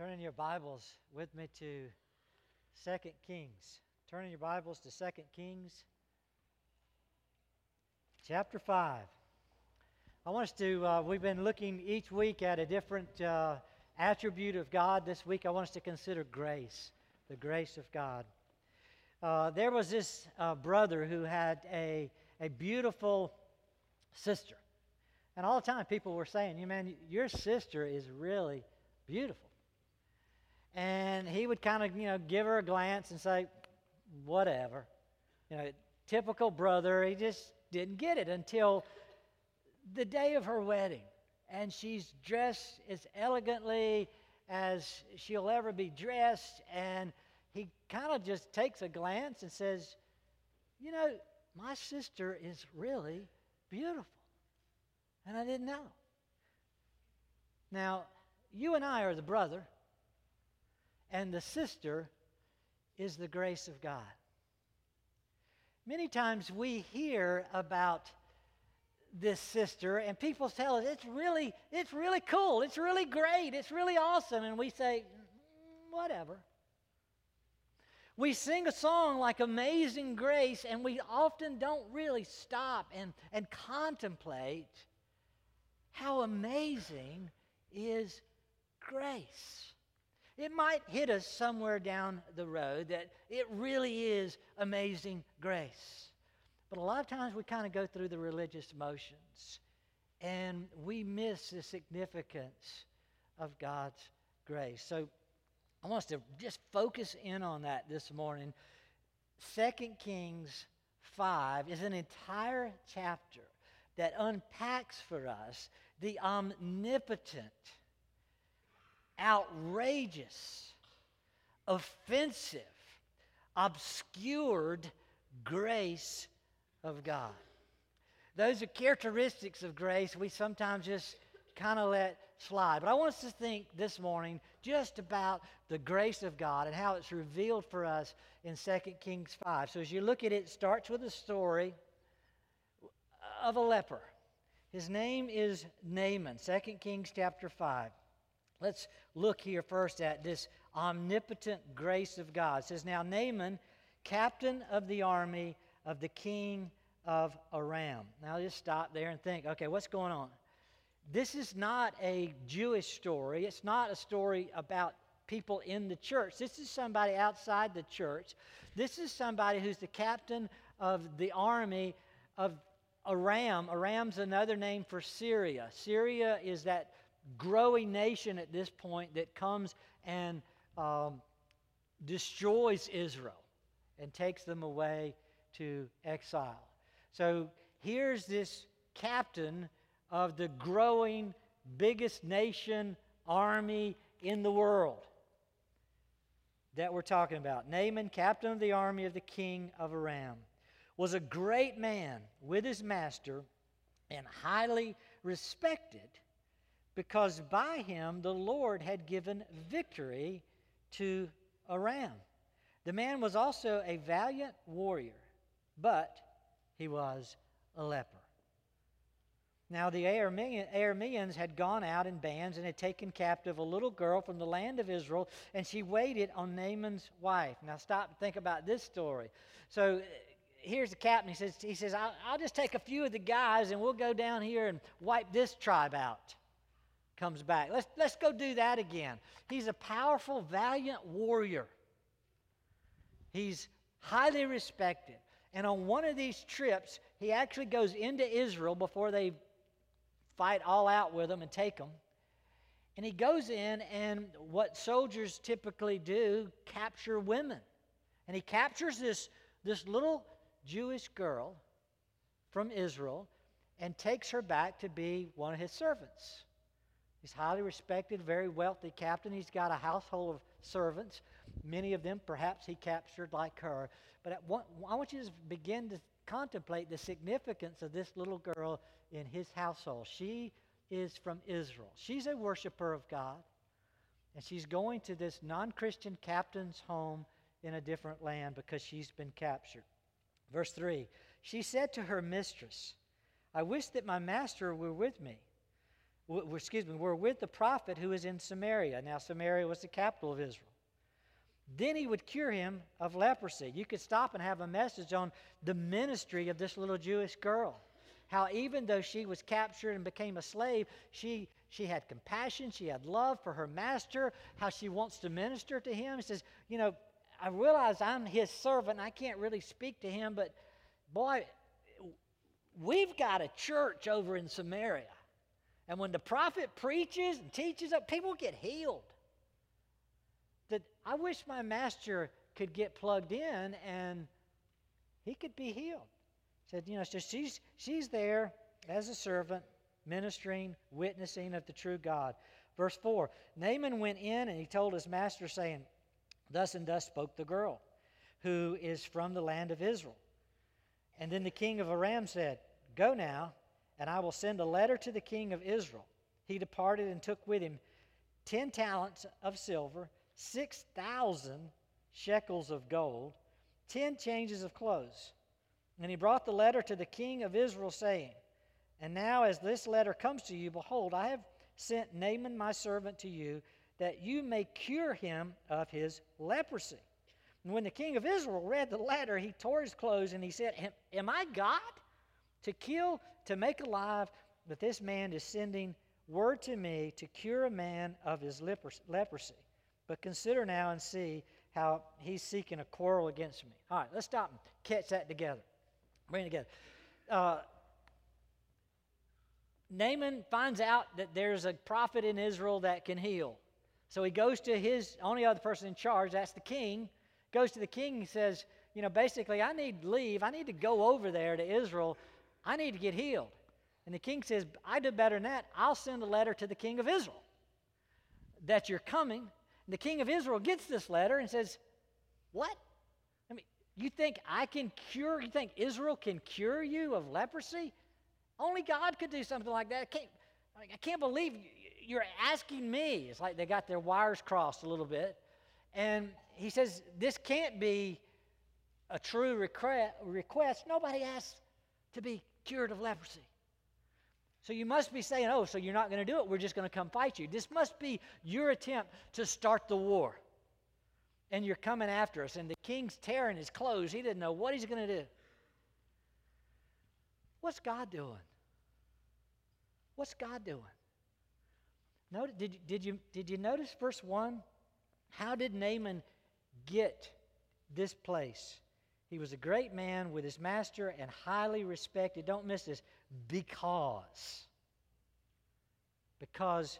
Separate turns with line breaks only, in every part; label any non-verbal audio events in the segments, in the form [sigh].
turn in your Bibles with me to Second Kings. Turn in your Bibles to Second Kings, chapter 5. I want us to, uh, we've been looking each week at a different uh, attribute of God. This week I want us to consider grace, the grace of God. Uh, there was this uh, brother who had a, a beautiful sister. And all the time people were saying, you man, your sister is really beautiful. And he would kind of, you know, give her a glance and say, whatever. You know, typical brother. He just didn't get it until the day of her wedding. And she's dressed as elegantly as she'll ever be dressed. And he kind of just takes a glance and says, You know, my sister is really beautiful. And I didn't know. Now, you and I are the brother and the sister is the grace of God. Many times we hear about this sister and people tell us it's really it's really cool. It's really great. It's really awesome. And we say mm, whatever. We sing a song like amazing grace and we often don't really stop and, and contemplate how amazing is grace it might hit us somewhere down the road that it really is amazing grace. But a lot of times we kind of go through the religious motions and we miss the significance of God's grace. So I want us to just focus in on that this morning. Second Kings 5 is an entire chapter that unpacks for us the omnipotent outrageous, offensive, obscured grace of God. Those are characteristics of grace we sometimes just kind of let slide. But I want us to think this morning just about the grace of God and how it's revealed for us in 2 Kings 5. So as you look at it, it starts with a story of a leper. His name is Naaman, 2 Kings chapter 5. Let's look here first at this omnipotent grace of God. It says, Now Naaman, captain of the army of the king of Aram. Now just stop there and think, okay, what's going on? This is not a Jewish story. It's not a story about people in the church. This is somebody outside the church. This is somebody who's the captain of the army of Aram. Aram's another name for Syria. Syria is that growing nation at this point that comes and um, destroys Israel and takes them away to exile. So here's this captain of the growing, biggest nation army in the world that we're talking about. Naaman, captain of the army of the king of Aram, was a great man with his master and highly respected because by him the Lord had given victory to Aram. The man was also a valiant warrior, but he was a leper. Now, the Arameans had gone out in bands and had taken captive a little girl from the land of Israel, and she waited on Naaman's wife. Now, stop and think about this story. So, uh, here's the captain. He says, he says I'll, I'll just take a few of the guys, and we'll go down here and wipe this tribe out comes back. Let's, let's go do that again. He's a powerful, valiant warrior. He's highly respected. And on one of these trips, he actually goes into Israel before they fight all out with them and take them. And he goes in, and what soldiers typically do, capture women. And he captures this, this little Jewish girl from Israel and takes her back to be one of his servants. He's highly respected, very wealthy captain. He's got a household of servants. Many of them, perhaps, he captured like her. But one, I want you to begin to contemplate the significance of this little girl in his household. She is from Israel. She's a worshiper of God, and she's going to this non Christian captain's home in a different land because she's been captured. Verse 3 She said to her mistress, I wish that my master were with me excuse me, were with the prophet who is in Samaria. Now, Samaria was the capital of Israel. Then he would cure him of leprosy. You could stop and have a message on the ministry of this little Jewish girl. How even though she was captured and became a slave, she, she had compassion, she had love for her master, how she wants to minister to him. He says, You know, I realize I'm his servant, I can't really speak to him, but boy, we've got a church over in Samaria. And when the prophet preaches and teaches, up, people get healed that I wish my master could get plugged in and he could be healed. Said, you know, so she's she's there as a servant, ministering, witnessing of the true God. Verse 4 Naaman went in and he told his master, saying, Thus and thus spoke the girl, who is from the land of Israel. And then the king of Aram said, Go now, and I will send a letter to the king of Israel. He departed and took with him ten talents of silver 6,000 shekels of gold, 10 changes of clothes. And he brought the letter to the king of Israel, saying, And now, as this letter comes to you, behold, I have sent Naaman my servant to you, that you may cure him of his leprosy. And when the king of Israel read the letter, he tore his clothes and he said, Am I God to kill, to make alive? But this man is sending word to me to cure a man of his leprosy. But consider now and see how he's seeking a quarrel against me. All right, let's stop and catch that together. Bring it together. Uh, Naaman finds out that there's a prophet in Israel that can heal. So he goes to his only other person in charge, that's the king. Goes to the king and says, You know, basically, I need leave. I need to go over there to Israel. I need to get healed. And the king says, I do better than that. I'll send a letter to the king of Israel that you're coming the king of Israel gets this letter and says, What? I mean, you think I can cure, you think Israel can cure you of leprosy? Only God could do something like that. I can't, I can't believe you're asking me. It's like they got their wires crossed a little bit. And he says, This can't be a true request. Nobody asks to be cured of leprosy. So you must be saying, oh, so you're not going to do it. We're just going to come fight you. This must be your attempt to start the war. And you're coming after us. And the king's tearing his clothes. He didn't know what he's going to do. What's God doing? What's God doing? Notice, did, did, you, did you notice verse 1? How did Naaman get this place? He was a great man with his master and highly respected. Don't miss this because. Because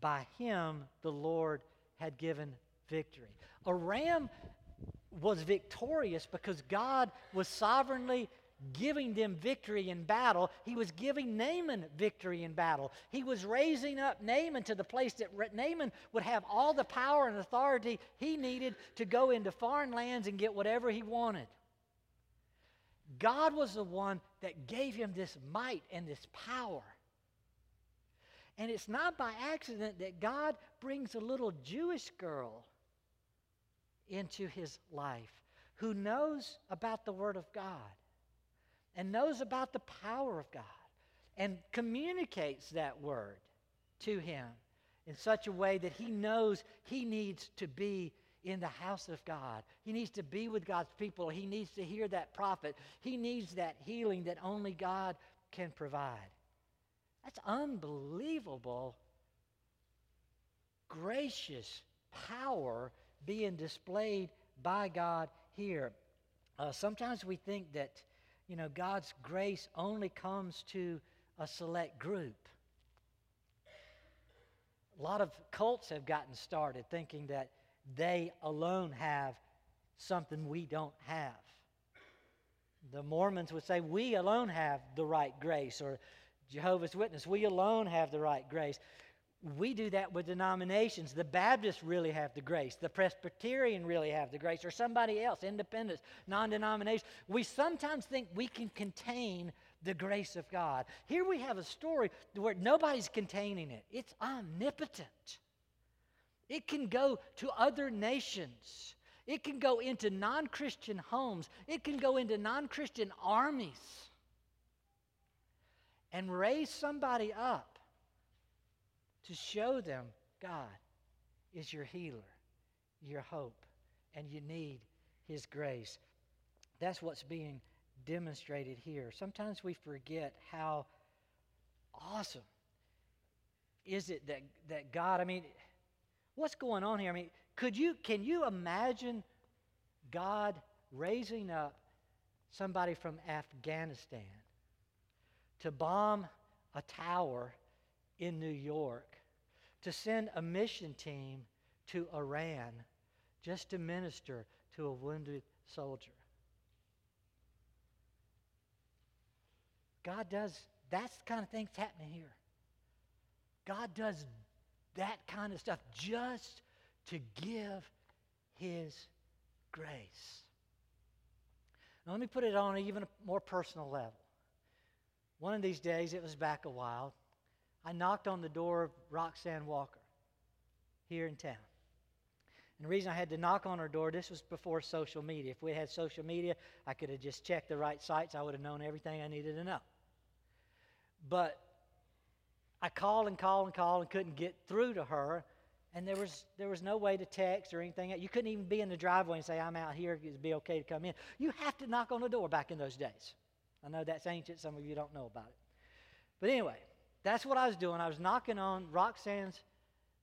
by him the Lord had given victory. Aram was victorious because God was sovereignly giving them victory in battle. He was giving Naaman victory in battle. He was raising up Naaman to the place that Naaman would have all the power and authority he needed to go into foreign lands and get whatever he wanted. God was the one that gave him this might and this power. And it's not by accident that God brings a little Jewish girl into his life who knows about the Word of God and knows about the power of God and communicates that Word to him in such a way that he knows he needs to be in the house of God. He needs to be with God's people. He needs to hear that prophet. He needs that healing that only God can provide. That's unbelievable, gracious power being displayed by God here. Uh, sometimes we think that, you know, God's grace only comes to a select group. A lot of cults have gotten started thinking that they alone have something we don't have. The Mormons would say, We alone have the right grace, or Jehovah's Witness, we alone have the right grace. We do that with denominations. The Baptists really have the grace. The Presbyterian really have the grace, or somebody else, independent, non denomination. We sometimes think we can contain the grace of God. Here we have a story where nobody's containing it, it's omnipotent. It can go to other nations. It can go into non Christian homes. It can go into non Christian armies and raise somebody up to show them God is your healer, your hope, and you need His grace. That's what's being demonstrated here. Sometimes we forget how awesome is it that, that God, I mean, what's going on here? I mean, could you, can you imagine God raising up somebody from Afghanistan to bomb a tower in New York, to send a mission team to Iran just to minister to a wounded soldier? God does, that's the kind of things happening here. God does that kind of stuff just to give His grace. Now, let me put it on an even more personal level. One of these days, it was back a while, I knocked on the door of Roxanne Walker here in town. And the reason I had to knock on her door, this was before social media. If we had social media, I could have just checked the right sites. I would have known everything I needed to know. But I called and called and called and couldn't get through to her. And there was, there was no way to text or anything. You couldn't even be in the driveway and say, I'm out here. It'd be okay to come in. You have to knock on the door back in those days. I know that's ancient. Some of you don't know about it. But anyway, that's what I was doing. I was knocking on Roxanne's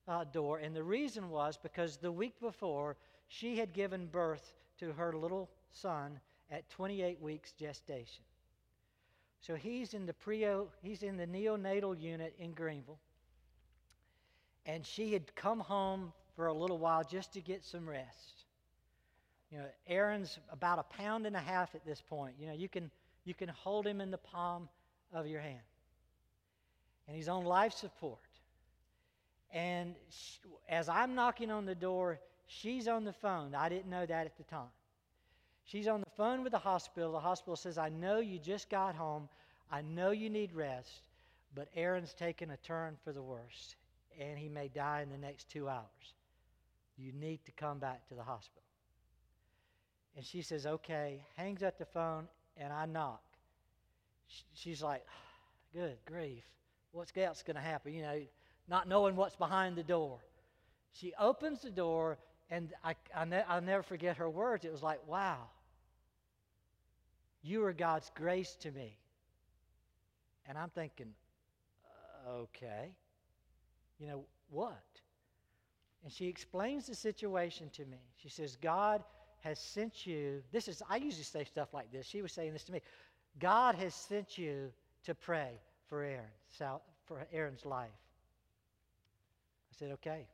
uh, door. And the reason was because the week before, she had given birth to her little son at 28 weeks gestation. So he's in the prio, he's in the neonatal unit in Greenville. And she had come home for a little while just to get some rest. You know, Aaron's about a pound and a half at this point. You know, you can you can hold him in the palm of your hand. And he's on life support. And she, as I'm knocking on the door, she's on the phone. I didn't know that at the time. She's on the phone with the hospital. The hospital says, I know you just got home. I know you need rest, but Aaron's taken a turn for the worst, and he may die in the next two hours. You need to come back to the hospital. And she says, Okay, hangs up the phone, and I knock. She's like, Good grief. What's else going to happen? You know, not knowing what's behind the door. She opens the door, and I, I ne- I'll never forget her words. It was like, Wow, you are God's grace to me. And I'm thinking, okay, you know, what? And she explains the situation to me. She says, God has sent you. This is, I usually say stuff like this. She was saying this to me. God has sent you to pray for Aaron, for Aaron's life. I said, okay,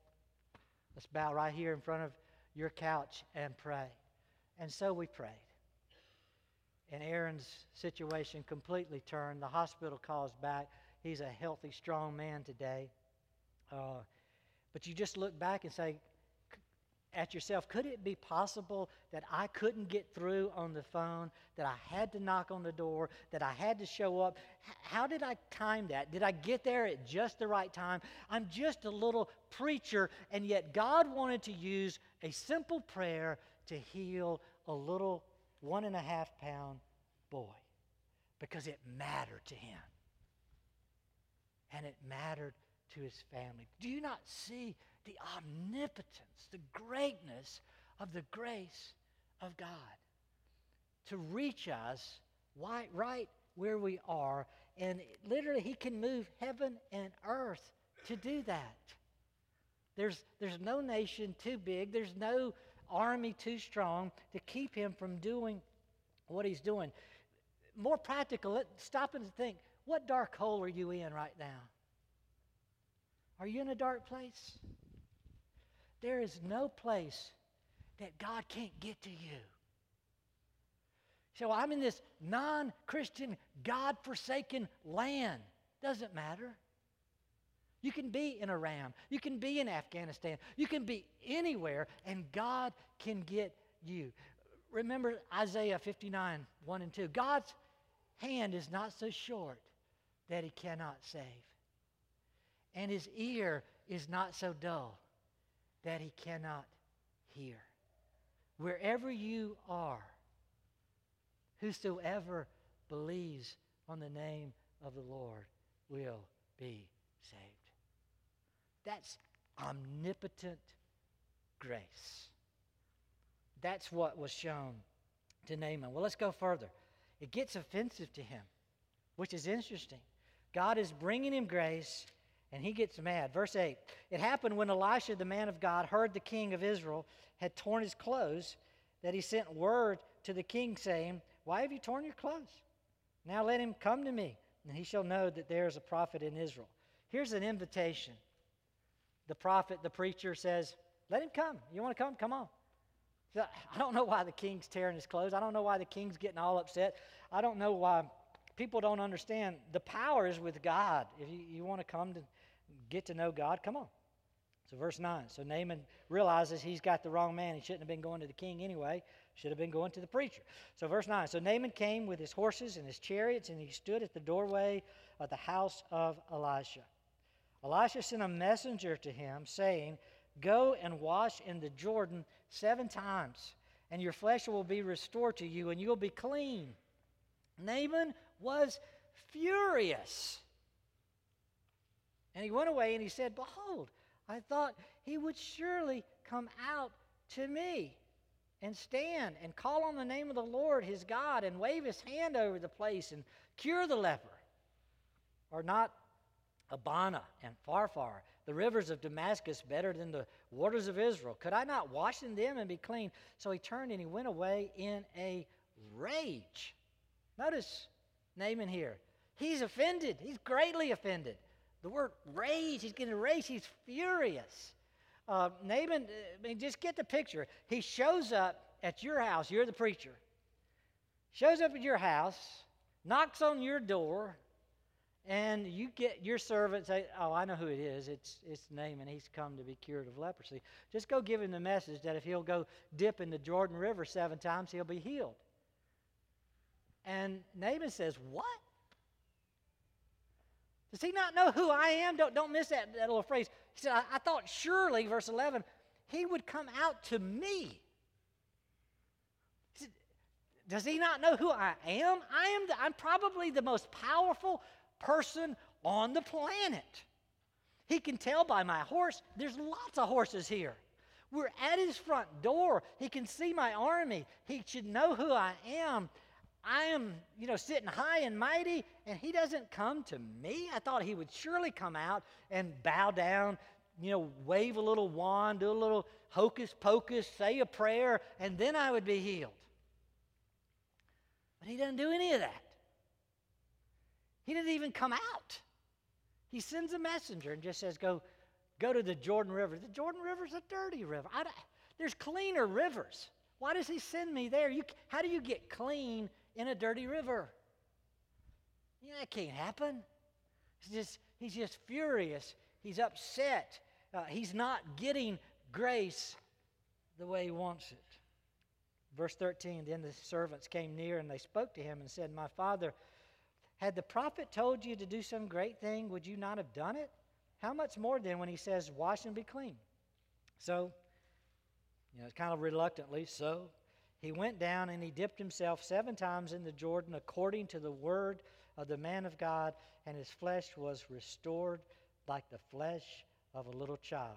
let's bow right here in front of your couch and pray. And so we prayed. And Aaron's situation completely turned. The hospital calls back. He's a healthy, strong man today. Uh, but you just look back and say, at yourself, could it be possible that I couldn't get through on the phone, that I had to knock on the door, that I had to show up? How did I time that? Did I get there at just the right time? I'm just a little preacher, and yet God wanted to use a simple prayer to heal a little one and a half pound boy because it mattered to him. And it mattered to his family. Do you not see the omnipotence, the greatness of the grace of God to reach us right where we are? And literally, He can move heaven and earth to do that. There's, there's no nation too big, there's no army too strong to keep Him from doing what He's doing. More practical, let, stop and think what dark hole are you in right now? Are you in a dark place? There is no place that God can't get to you. So I'm in this non Christian, God forsaken land. Doesn't matter. You can be in Iran. You can be in Afghanistan. You can be anywhere, and God can get you. Remember Isaiah 59 1 and 2. God's hand is not so short that he cannot save, and his ear is not so dull that he cannot hear. Wherever you are, whosoever believes on the name of the Lord will be saved. That's omnipotent grace. That's what was shown to Naaman. Well, let's go further. It gets offensive to him, which is interesting. God is bringing him grace, and he gets mad. Verse 8 It happened when Elisha, the man of God, heard the king of Israel had torn his clothes that he sent word to the king, saying, Why have you torn your clothes? Now let him come to me, and he shall know that there is a prophet in Israel. Here's an invitation. The prophet, the preacher says, Let him come. You want to come? Come on. I don't know why the king's tearing his clothes. I don't know why the king's getting all upset. I don't know why people don't understand. The power is with God. If you, you want to come to get to know God, come on. So, verse 9. So Naaman realizes he's got the wrong man. He shouldn't have been going to the king anyway, should have been going to the preacher. So, verse 9. So Naaman came with his horses and his chariots, and he stood at the doorway of the house of Elisha. Elisha sent a messenger to him, saying, Go and wash in the Jordan seven times, and your flesh will be restored to you, and you'll be clean. Naaman was furious. And he went away and he said, Behold, I thought he would surely come out to me and stand and call on the name of the Lord his God and wave his hand over the place and cure the leper. Are not Abana and Pharpar, the rivers of Damascus, better than the waters of Israel? Could I not wash in them and be clean? So he turned and he went away in a rage. Notice Naaman here. He's offended. He's greatly offended. The word rage, he's getting rage. He's furious. Uh, Naaman, I mean, just get the picture. He shows up at your house. You're the preacher. Shows up at your house, knocks on your door, and you get your servant say, "Oh, I know who it is. It's it's Naaman. He's come to be cured of leprosy." Just go give him the message that if he'll go dip in the Jordan River seven times, he'll be healed. And Naaman says, "What? Does he not know who I am? Don't, don't miss that, that little phrase. He said, I, I thought surely, verse 11, he would come out to me. Does he not know who I am? I am the, I'm probably the most powerful person on the planet. He can tell by my horse. There's lots of horses here. We're at his front door. He can see my army. He should know who I am. I am, you know, sitting high and mighty, and he doesn't come to me. I thought he would surely come out and bow down, you know, wave a little wand, do a little hocus pocus, say a prayer, and then I would be healed. But he doesn't do any of that. He didn't even come out. He sends a messenger and just says, Go, go to the Jordan River. The Jordan River is a dirty river. there's cleaner rivers. Why does he send me there? You, how do you get clean in a dirty river. Yeah, that can't happen. He's just, he's just furious. He's upset. Uh, he's not getting grace the way he wants it. Verse 13 Then the servants came near and they spoke to him and said, My father, had the prophet told you to do some great thing, would you not have done it? How much more then when he says, Wash and be clean? So, you know, it's kind of reluctantly, so he went down and he dipped himself seven times in the Jordan according to the word of the man of God, and his flesh was restored like the flesh of a little child,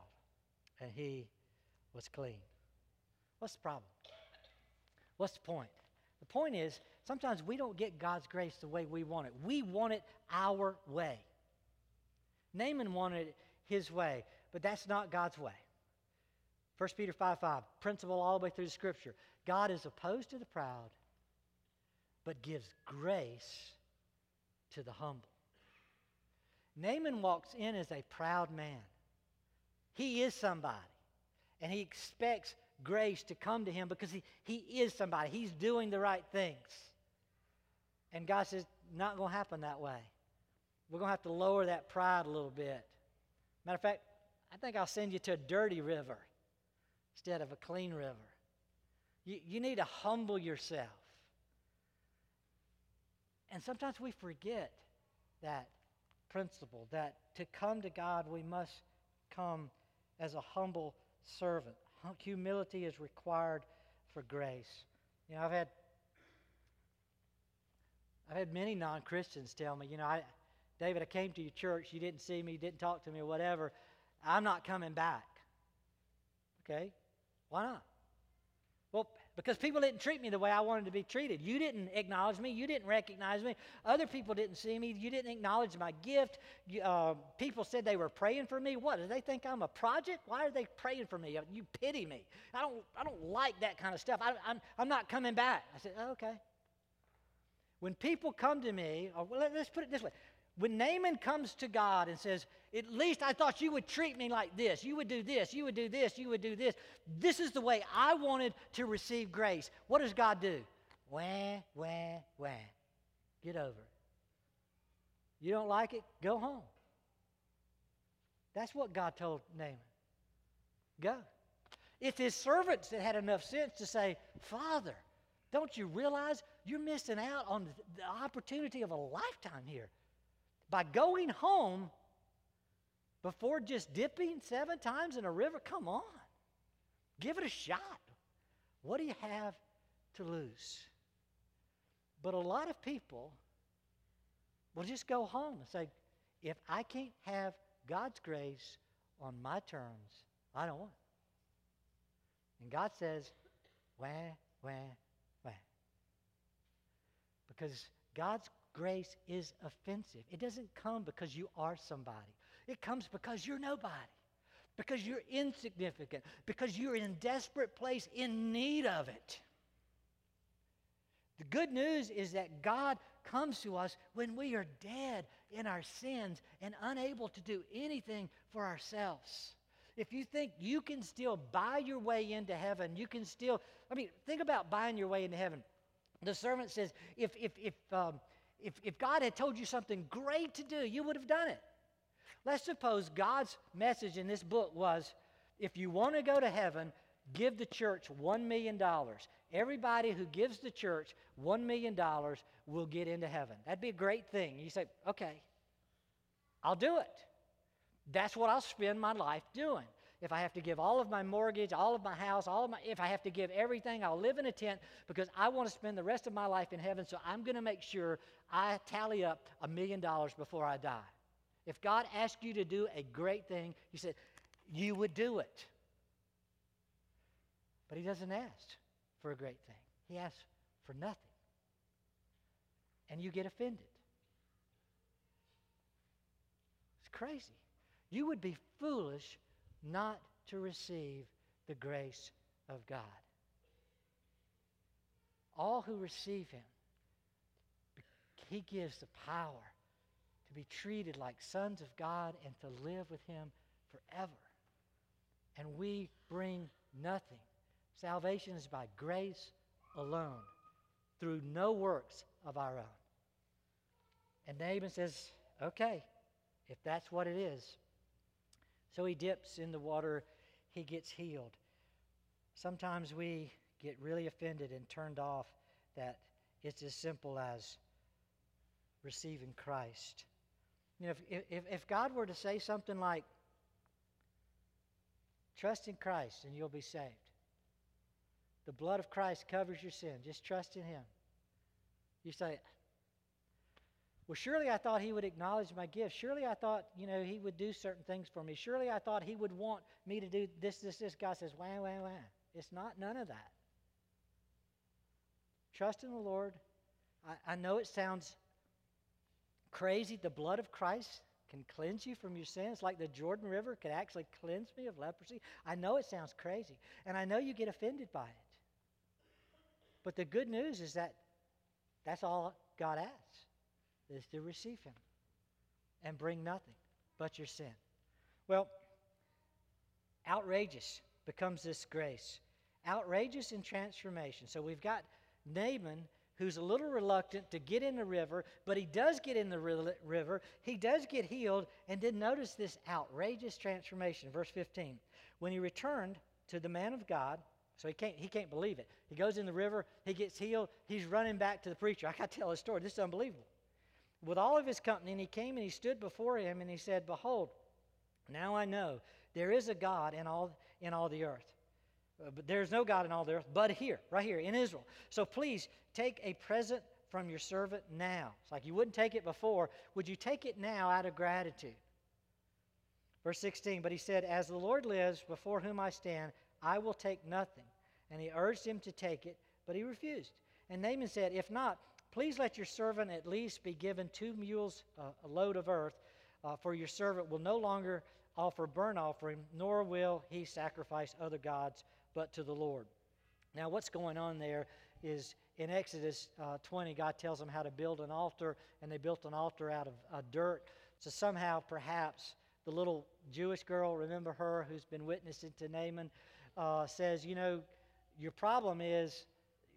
and he was clean. What's the problem? What's the point? The point is, sometimes we don't get God's grace the way we want it. We want it our way. Naaman wanted it his way, but that's not God's way. 1 Peter 5 5, principle all the way through the scripture. God is opposed to the proud, but gives grace to the humble. Naaman walks in as a proud man. He is somebody, and he expects grace to come to him because he, he is somebody. He's doing the right things. And God says, not going to happen that way. We're going to have to lower that pride a little bit. Matter of fact, I think I'll send you to a dirty river instead of a clean river. You, you need to humble yourself. And sometimes we forget that principle that to come to God, we must come as a humble servant. Humility is required for grace. You know, I've had I've had many non-Christians tell me, you know, I, David, I came to your church, you didn't see me, didn't talk to me, or whatever. I'm not coming back. Okay? Why not? Because people didn't treat me the way I wanted to be treated. You didn't acknowledge me. You didn't recognize me. Other people didn't see me. You didn't acknowledge my gift. Uh, people said they were praying for me. What? Do they think I'm a project? Why are they praying for me? You pity me. I don't, I don't like that kind of stuff. I, I'm, I'm not coming back. I said, oh, okay. When people come to me, or well, let's put it this way when Naaman comes to God and says, At least I thought you would treat me like this, you would do this, you would do this, you would do this. This is the way I wanted to receive grace. What does God do? Wah, wah, wah. Get over it. You don't like it? Go home. That's what God told Naaman. Go. It's his servants that had enough sense to say, Father, don't you realize you're missing out on the opportunity of a lifetime here? By going home before just dipping seven times in a river? Come on. Give it a shot. What do you have to lose? But a lot of people will just go home and say, if I can't have God's grace on my terms, I don't want. And God says, wah, wah, wah. Because God's grace is offensive. It doesn't come because you are somebody, it comes because you're nobody, because you're insignificant, because you're in desperate place in need of it. The good news is that God comes to us when we are dead in our sins and unable to do anything for ourselves. If you think you can still buy your way into heaven, you can still, I mean, think about buying your way into heaven. The servant says, if, if, if, um, if, if God had told you something great to do, you would have done it. Let's suppose God's message in this book was if you want to go to heaven, give the church $1 million. Everybody who gives the church $1 million will get into heaven. That'd be a great thing. You say, okay, I'll do it. That's what I'll spend my life doing. If I have to give all of my mortgage, all of my house, all of my, if I have to give everything, I'll live in a tent because I want to spend the rest of my life in heaven. So I'm going to make sure I tally up a million dollars before I die. If God asked you to do a great thing, you said, you would do it. But He doesn't ask for a great thing, He asks for nothing. And you get offended. It's crazy. You would be foolish not to receive the grace of God. All who receive Him, He gives the power to be treated like sons of God and to live with Him forever. And we bring nothing. Salvation is by grace alone, through no works of our own. And Naaman says, okay, if that's what it is, so he dips in the water, he gets healed. Sometimes we get really offended and turned off that it's as simple as receiving Christ. You know, if, if, if God were to say something like, trust in Christ and you'll be saved. The blood of Christ covers your sin. Just trust in Him. You say, well, surely I thought he would acknowledge my gift. Surely I thought, you know, he would do certain things for me. Surely I thought he would want me to do this, this, this. God says, wah, wah, wah. It's not none of that. Trust in the Lord. I, I know it sounds crazy. The blood of Christ can cleanse you from your sins, like the Jordan River could actually cleanse me of leprosy. I know it sounds crazy, and I know you get offended by it. But the good news is that that's all God asks is to receive Him and bring nothing but your sin. Well, outrageous becomes this grace. Outrageous in transformation. So we've got Naaman who's a little reluctant to get in the river, but he does get in the river. He does get healed, and then notice this outrageous transformation. Verse 15. When he returned to the man of God, so he can't, he can't believe it. He goes in the river, he gets healed, he's running back to the preacher. I got to tell a story. This is unbelievable with all of his company, and he came and he stood before him and he said, Behold, now I know there is a God in all, in all the earth. Uh, but there's no God in all the earth, but here, right here in Israel. So please take a present from your servant now. It's like you wouldn't take it before. Would you take it now out of gratitude? Verse 16, but he said, As the Lord lives, before whom I stand, I will take nothing. And he urged him to take it, but he refused. And Naaman said, If not, please let your servant at least be given two mules, uh, a load of earth, uh, for your servant will no longer offer burnt offering, nor will he sacrifice other gods, but to the Lord. Now, what's going on there is in Exodus uh, 20, God tells them how to build an altar, and they built an altar out of uh, dirt. So somehow, perhaps, the little Jewish girl, remember her, who's been witnessing to Naaman, uh, says, You know, your problem is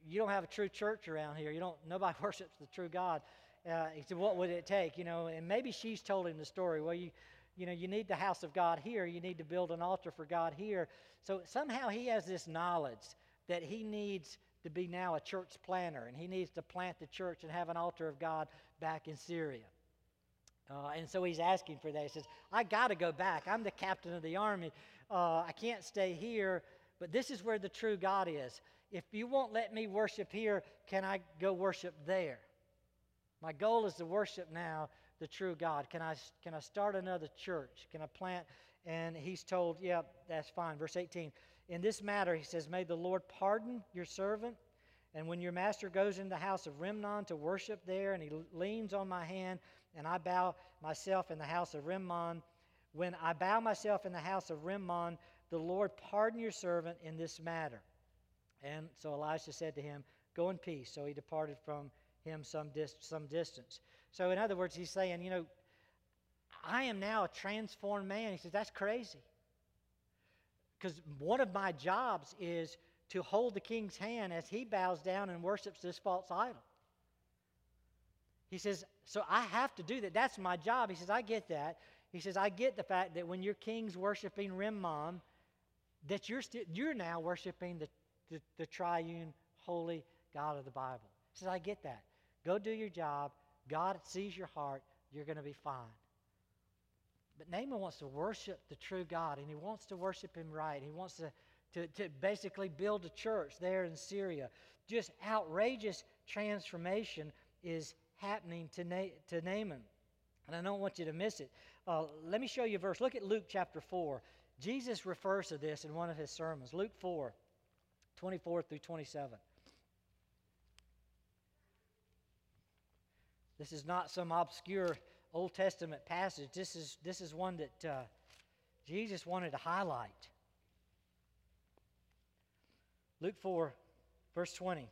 you don't have a true church around here. You don't, nobody [laughs] worships the true God. Uh, he said, What would it take? You know, and maybe she's told him the story. Well, you, you know, you need the house of God here. You need to build an altar for God here. So somehow he has this knowledge that he needs to be now a church planner and he needs to plant the church and have an altar of God back in Syria. Uh, and so he's asking for that. He says, I got to go back. I'm the captain of the army. Uh, I can't stay here, but this is where the true God is. If you won't let me worship here, can I go worship there? My goal is to worship now the true God. Can I, can I start another church? Can I plant? And he's told, yeah, that's fine. Verse 18 In this matter, he says, May the Lord pardon your servant. And when your master goes in the house of Rimmon to worship there, and he leans on my hand, and I bow myself in the house of Rimmon, when I bow myself in the house of Rimmon, the Lord pardon your servant in this matter. And so Elisha said to him, Go in peace. So he departed from him some, dis- some distance. So, in other words, he's saying, You know, I am now a transformed man. He says, That's crazy. Because one of my jobs is to hold the king's hand as he bows down and worships this false idol. He says, So I have to do that. That's my job. He says, I get that. He says, I get the fact that when your king's worshiping Rimmon, that you're, st- you're now worshiping the, the, the triune, holy God of the Bible. He says, I get that. Go do your job. God sees your heart. You're going to be fine. But Naaman wants to worship the true God, and he wants to worship him right. He wants to, to, to basically build a church there in Syria. Just outrageous transformation is happening to, Na- to Naaman. And I don't want you to miss it. Uh, let me show you a verse. Look at Luke chapter 4. Jesus refers to this in one of his sermons. Luke 4, 24 through 27. This is not some obscure Old Testament passage. This is, this is one that uh, Jesus wanted to highlight. Luke 4, verse 20.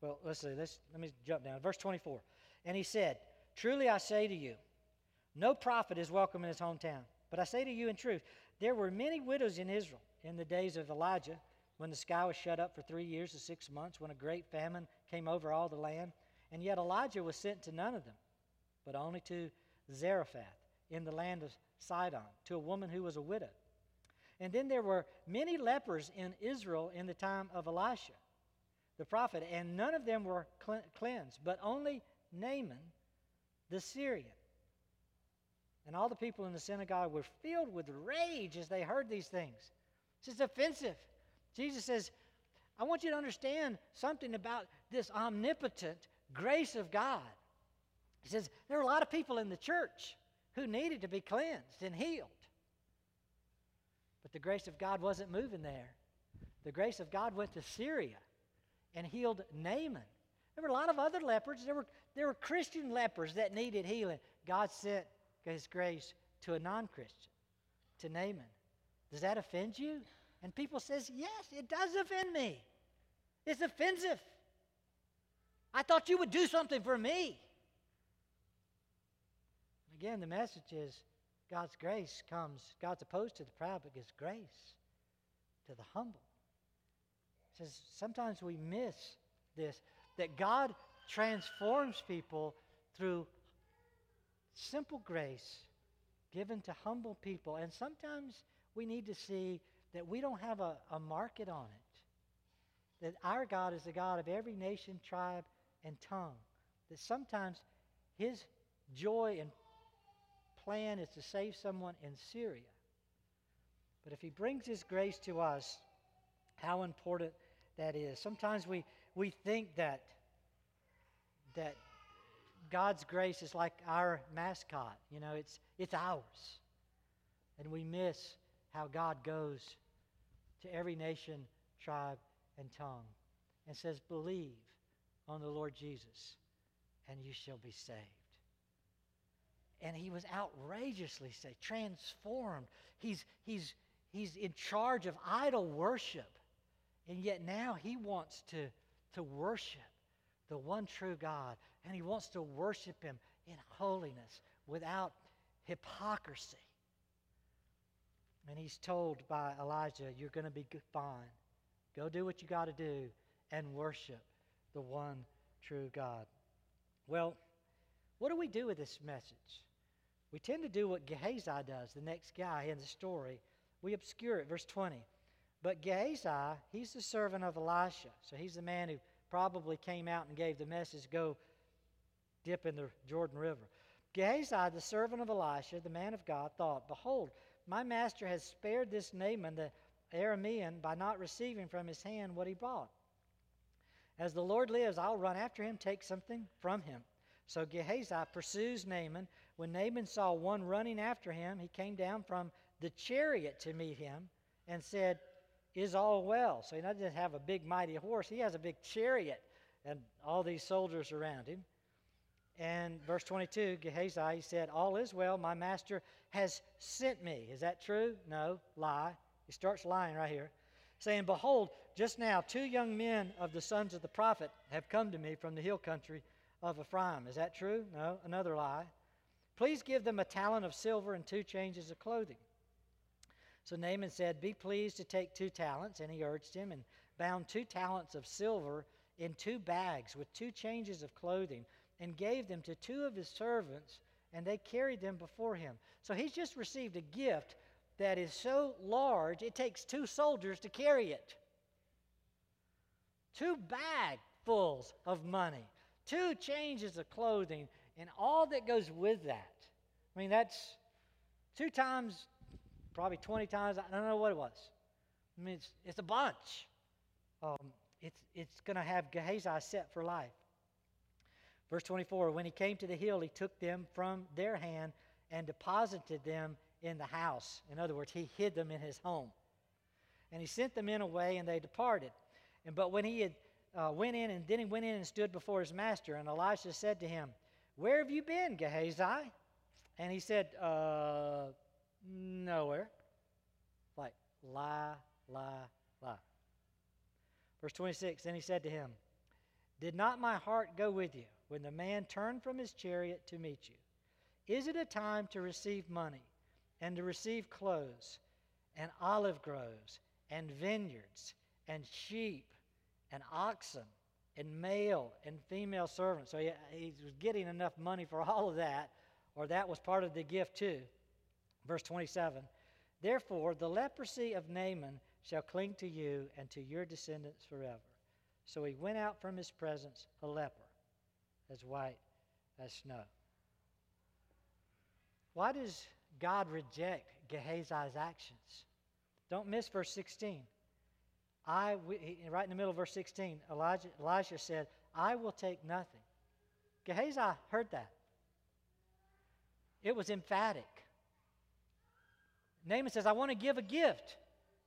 Well, let's see. Let's, let me jump down. Verse 24. And he said, Truly I say to you, no prophet is welcome in his hometown. But I say to you in truth, there were many widows in Israel in the days of Elijah, when the sky was shut up for three years and six months, when a great famine came over all the land. And yet Elijah was sent to none of them, but only to Zarephath in the land of Sidon, to a woman who was a widow. And then there were many lepers in Israel in the time of Elisha, the prophet, and none of them were cleansed, but only Naaman the Syrian. And all the people in the synagogue were filled with rage as they heard these things. This is offensive. Jesus says, I want you to understand something about this omnipotent grace of God. He says, there are a lot of people in the church who needed to be cleansed and healed. But the grace of God wasn't moving there. The grace of God went to Syria and healed Naaman. There were a lot of other lepers. There were, there were Christian lepers that needed healing. God sent his grace to a non-Christian, to Naaman. Does that offend you? And people says, yes, it does offend me. It's offensive. I thought you would do something for me. Again, the message is God's grace comes, God's opposed to the proud, but gives grace to the humble. It says sometimes we miss this, that God transforms people through simple grace given to humble people. And sometimes we need to see that we don't have a, a market on it. That our God is the God of every nation, tribe, and tongue. That sometimes his joy and plan is to save someone in Syria. But if he brings his grace to us, how important that is. Sometimes we, we think that, that God's grace is like our mascot. You know, it's, it's ours. And we miss how God goes to every nation, tribe, and tongue and says, Believe on the Lord Jesus, and you shall be saved. And he was outrageously saved, transformed. He's, he's, he's in charge of idol worship. And yet now he wants to, to worship the one true God. And he wants to worship him in holiness without hypocrisy. And he's told by Elijah, You're going to be fine. Go do what you got to do and worship the one true God. Well, what do we do with this message? We tend to do what Gehazi does, the next guy in the story. We obscure it. Verse 20. But Gehazi, he's the servant of Elisha. So he's the man who probably came out and gave the message go dip in the Jordan River. Gehazi, the servant of Elisha, the man of God, thought, Behold, my master has spared this Naaman the Aramean by not receiving from his hand what he brought. As the Lord lives, I'll run after him, take something from him. So Gehazi pursues Naaman. When Naaman saw one running after him, he came down from the chariot to meet him and said, Is all well? So he doesn't have a big, mighty horse, he has a big chariot and all these soldiers around him. And verse 22, Gehazi said, All is well, my master has sent me. Is that true? No, lie. He starts lying right here, saying, Behold, just now two young men of the sons of the prophet have come to me from the hill country of Ephraim. Is that true? No, another lie. Please give them a talent of silver and two changes of clothing. So Naaman said, Be pleased to take two talents. And he urged him and bound two talents of silver in two bags with two changes of clothing and gave them to two of his servants, and they carried them before him. So he's just received a gift that is so large, it takes two soldiers to carry it. Two bagfuls of money, two changes of clothing, and all that goes with that. I mean, that's two times, probably 20 times, I don't know what it was. I mean, it's, it's a bunch. Um, it's it's going to have Gehazi set for life. Verse 24 When he came to the hill, he took them from their hand and deposited them in the house. In other words, he hid them in his home. And he sent the men away, and they departed. And but when he had uh, went in, and then he went in and stood before his master, and Elisha said to him, "Where have you been, Gehazi?" And he said, uh, "Nowhere." Like lie, lie, lie. Verse 26. Then he said to him, "Did not my heart go with you?" When the man turned from his chariot to meet you? Is it a time to receive money and to receive clothes and olive groves and vineyards and sheep and oxen and male and female servants? So he, he was getting enough money for all of that, or that was part of the gift too. Verse 27 Therefore, the leprosy of Naaman shall cling to you and to your descendants forever. So he went out from his presence a leper as white as snow. Why does God reject Gehazi's actions? Don't miss verse 16. I, right in the middle of verse 16, Elijah, Elisha said, I will take nothing. Gehazi heard that. It was emphatic. Naaman says, I want to give a gift.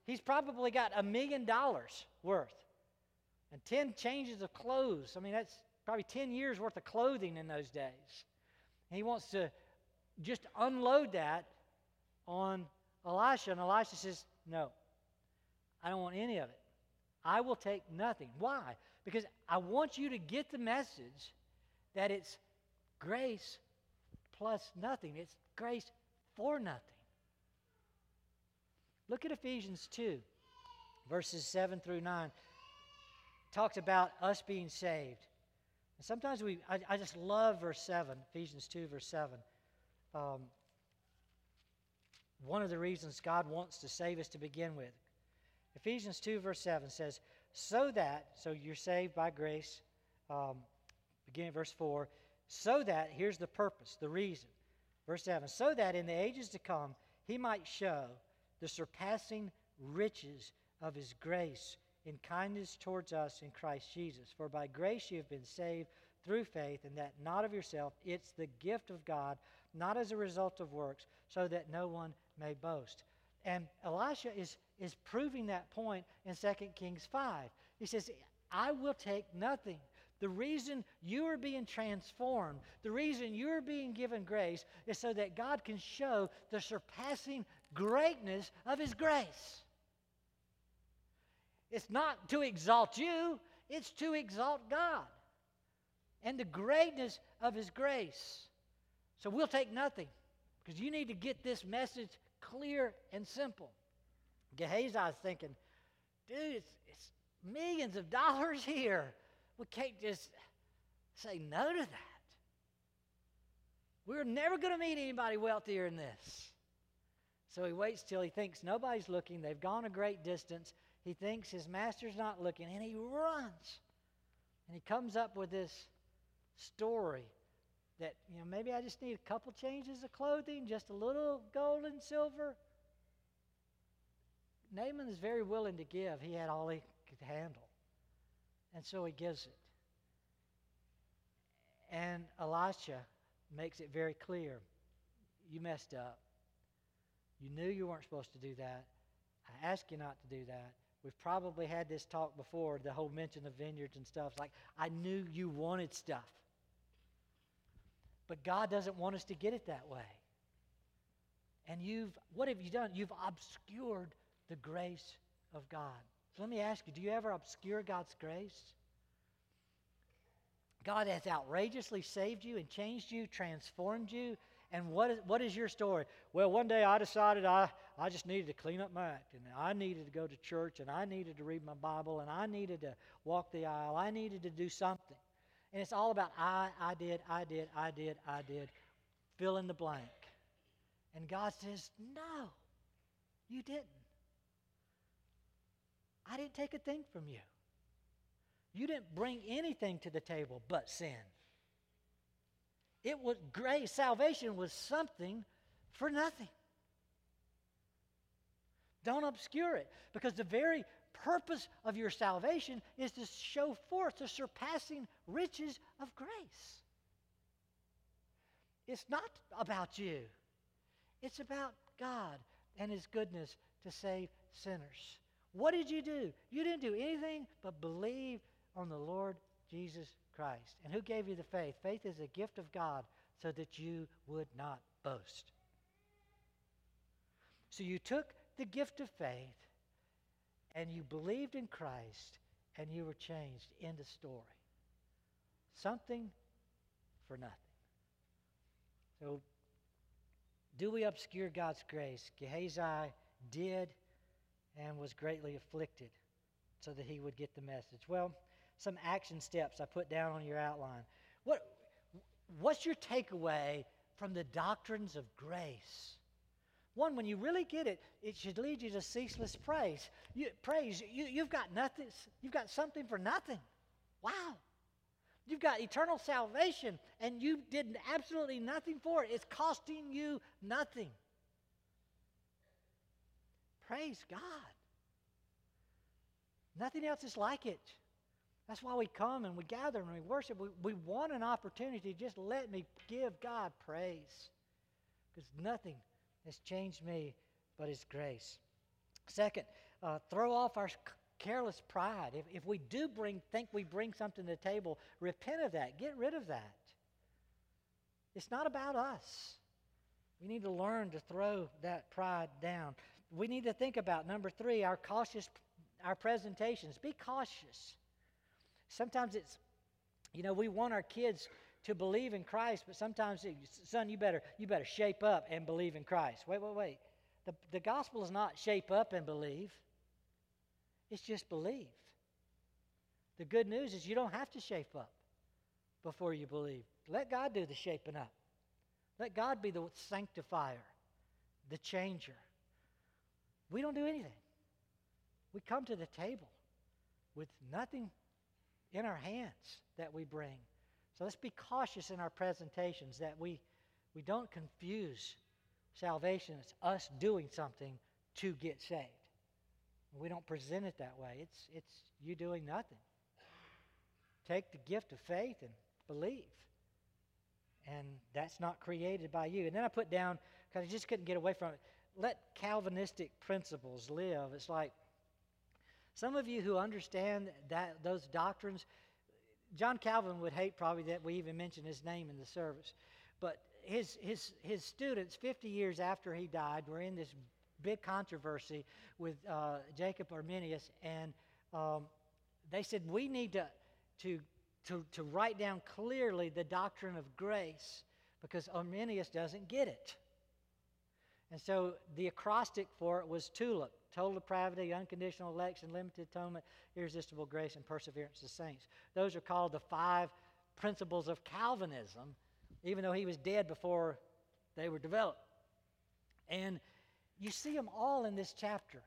He's probably got a million dollars worth and 10 changes of clothes. I mean, that's probably 10 years worth of clothing in those days. And he wants to just unload that on Elisha. And Elisha says, No, I don't want any of it. I will take nothing. Why? Because I want you to get the message that it's grace plus nothing, it's grace for nothing. Look at Ephesians 2, verses 7 through 9. It talks about us being saved. And sometimes we, I, I, just love verse 7, Ephesians 2, verse 7. Um, one of the reasons God wants to save us to begin with. Ephesians 2, verse 7 says, So that, so you're saved by grace, um, beginning verse 4, so that, here's the purpose, the reason. Verse 7, so that in the ages to come he might show the surpassing riches of his grace in kindness towards us in Christ Jesus. For by grace you have been saved through faith, and that not of yourself. It's the gift of God, not as a result of works, so that no one may boast. And Elisha is, is proving that point in 2 Kings 5. He says, I will take nothing. The reason you are being transformed, the reason you're being given grace, is so that God can show the surpassing greatness of His grace. It's not to exalt you, it's to exalt God and the greatness of His grace. So we'll take nothing because you need to get this message clear and simple. Gehazi's thinking, dude, it's, it's millions of dollars here. We can't just say no to that. We're never going to meet anybody wealthier than this. So he waits till he thinks nobody's looking. They've gone a great distance. He thinks his master's not looking, and he runs. And he comes up with this story that, you know, maybe I just need a couple changes of clothing, just a little gold and silver. Naaman is very willing to give. He had all he could handle. And so he gives it. And Elisha makes it very clear you messed up. You knew you weren't supposed to do that. I asked you not to do that. We've probably had this talk before, the whole mention of vineyards and stuff. It's like, I knew you wanted stuff. But God doesn't want us to get it that way. And you've, what have you done? You've obscured the grace of God. So let me ask you do you ever obscure God's grace? God has outrageously saved you and changed you, transformed you. And what is, what is your story? Well, one day I decided I, I just needed to clean up my act, and I needed to go to church, and I needed to read my Bible, and I needed to walk the aisle. I needed to do something. And it's all about I, I did, I did, I did, I did. Fill in the blank. And God says, No, you didn't. I didn't take a thing from you. You didn't bring anything to the table but sin. It was grace. Salvation was something for nothing. Don't obscure it because the very purpose of your salvation is to show forth the surpassing riches of grace. It's not about you, it's about God and His goodness to save sinners. What did you do? You didn't do anything but believe on the Lord Jesus Christ. And who gave you the faith? Faith is a gift of God so that you would not boast. So you took the gift of faith and you believed in Christ and you were changed. End of story. Something for nothing. So, do we obscure God's grace? Gehazi did and was greatly afflicted so that he would get the message. Well, some action steps I put down on your outline. What, what's your takeaway from the doctrines of grace? One, when you really get it, it should lead you to ceaseless praise. You, praise, you, you've got nothing, you've got something for nothing. Wow. You've got eternal salvation, and you did absolutely nothing for it. It's costing you nothing. Praise God. Nothing else is like it. That's why we come and we gather and we worship. We, we want an opportunity. to Just let me give God praise. Because nothing has changed me but His grace. Second, uh, throw off our careless pride. If, if we do bring, think we bring something to the table, repent of that. Get rid of that. It's not about us. We need to learn to throw that pride down we need to think about number three our cautious our presentations be cautious sometimes it's you know we want our kids to believe in christ but sometimes son you better you better shape up and believe in christ. Wait wait wait. The, the gospel is not shape up and believe. It's just believe. The good news is you don't have to shape up before you believe. Let god do the shaping up. Let god be the sanctifier the changer. We don't do anything. We come to the table with nothing in our hands that we bring. So let's be cautious in our presentations that we, we don't confuse salvation as us doing something to get saved. We don't present it that way. It's, it's you doing nothing. Take the gift of faith and believe. And that's not created by you. And then I put down, because I just couldn't get away from it, let Calvinistic principles live. It's like some of you who understand that those doctrines, John Calvin would hate probably that we even mention his name in the service. But his, his, his students, 50 years after he died, were in this big controversy with uh, Jacob Arminius, and um, they said we need to, to, to, to write down clearly the doctrine of grace because Arminius doesn't get it. And so the acrostic for it was TULIP total depravity, unconditional election, limited atonement, irresistible grace, and perseverance of saints. Those are called the five principles of Calvinism, even though he was dead before they were developed. And you see them all in this chapter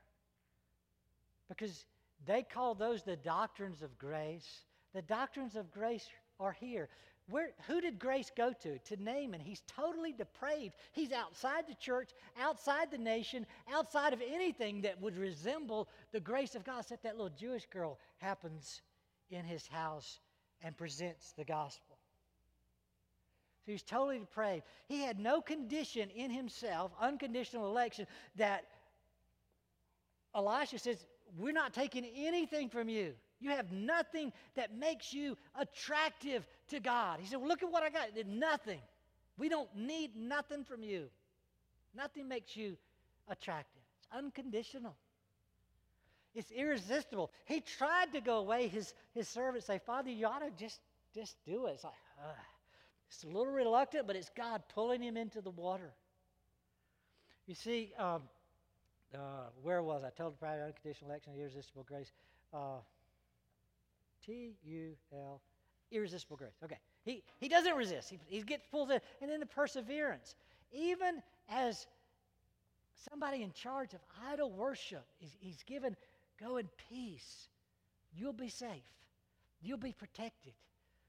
because they call those the doctrines of grace. The doctrines of grace are here. Where, who did grace go to? To Naaman. He's totally depraved. He's outside the church, outside the nation, outside of anything that would resemble the grace of God, except that little Jewish girl happens in his house and presents the gospel. So he's totally depraved. He had no condition in himself, unconditional election, that Elisha says, We're not taking anything from you. You have nothing that makes you attractive to God. He said, well, Look at what I got. Did Nothing. We don't need nothing from you. Nothing makes you attractive. It's unconditional. It's irresistible. He tried to go away. His, his servants say, Father, you ought to just, just do it. It's like, uh, it's a little reluctant, but it's God pulling him into the water. You see, um, uh, where was I? Told Total private unconditional election, irresistible grace. Uh, T U L, irresistible grace. Okay. He, he doesn't resist, he, he gets pulled in. And then the perseverance. Even as somebody in charge of idol worship, he's, he's given, go in peace. You'll be safe, you'll be protected,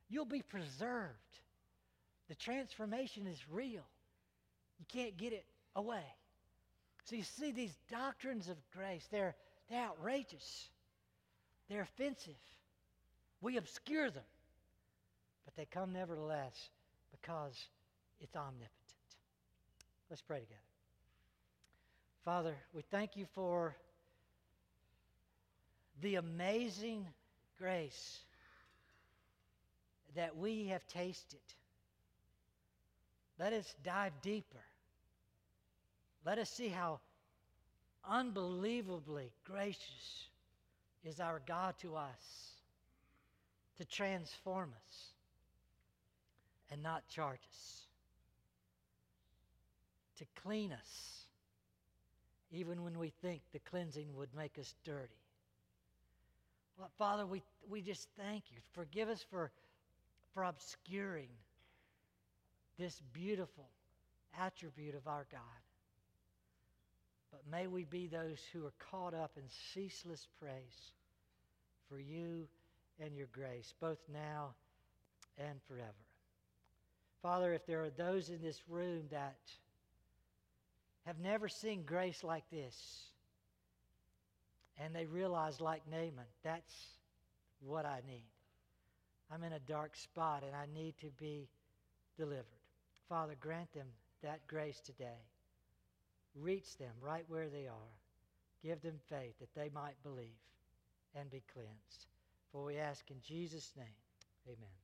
you'll be preserved. The transformation is real. You can't get it away. So you see these doctrines of grace, they're, they're outrageous. They're offensive. We obscure them, but they come nevertheless because it's omnipotent. Let's pray together. Father, we thank you for the amazing grace that we have tasted. Let us dive deeper. Let us see how unbelievably gracious is our God to us to transform us and not charge us, to clean us, even when we think the cleansing would make us dirty. Well, Father, we, we just thank you. Forgive us for, for obscuring this beautiful attribute of our God. But may we be those who are caught up in ceaseless praise for you and your grace, both now and forever. Father, if there are those in this room that have never seen grace like this, and they realize, like Naaman, that's what I need. I'm in a dark spot and I need to be delivered. Father, grant them that grace today. Reach them right where they are. Give them faith that they might believe and be cleansed. For we ask in Jesus' name, amen.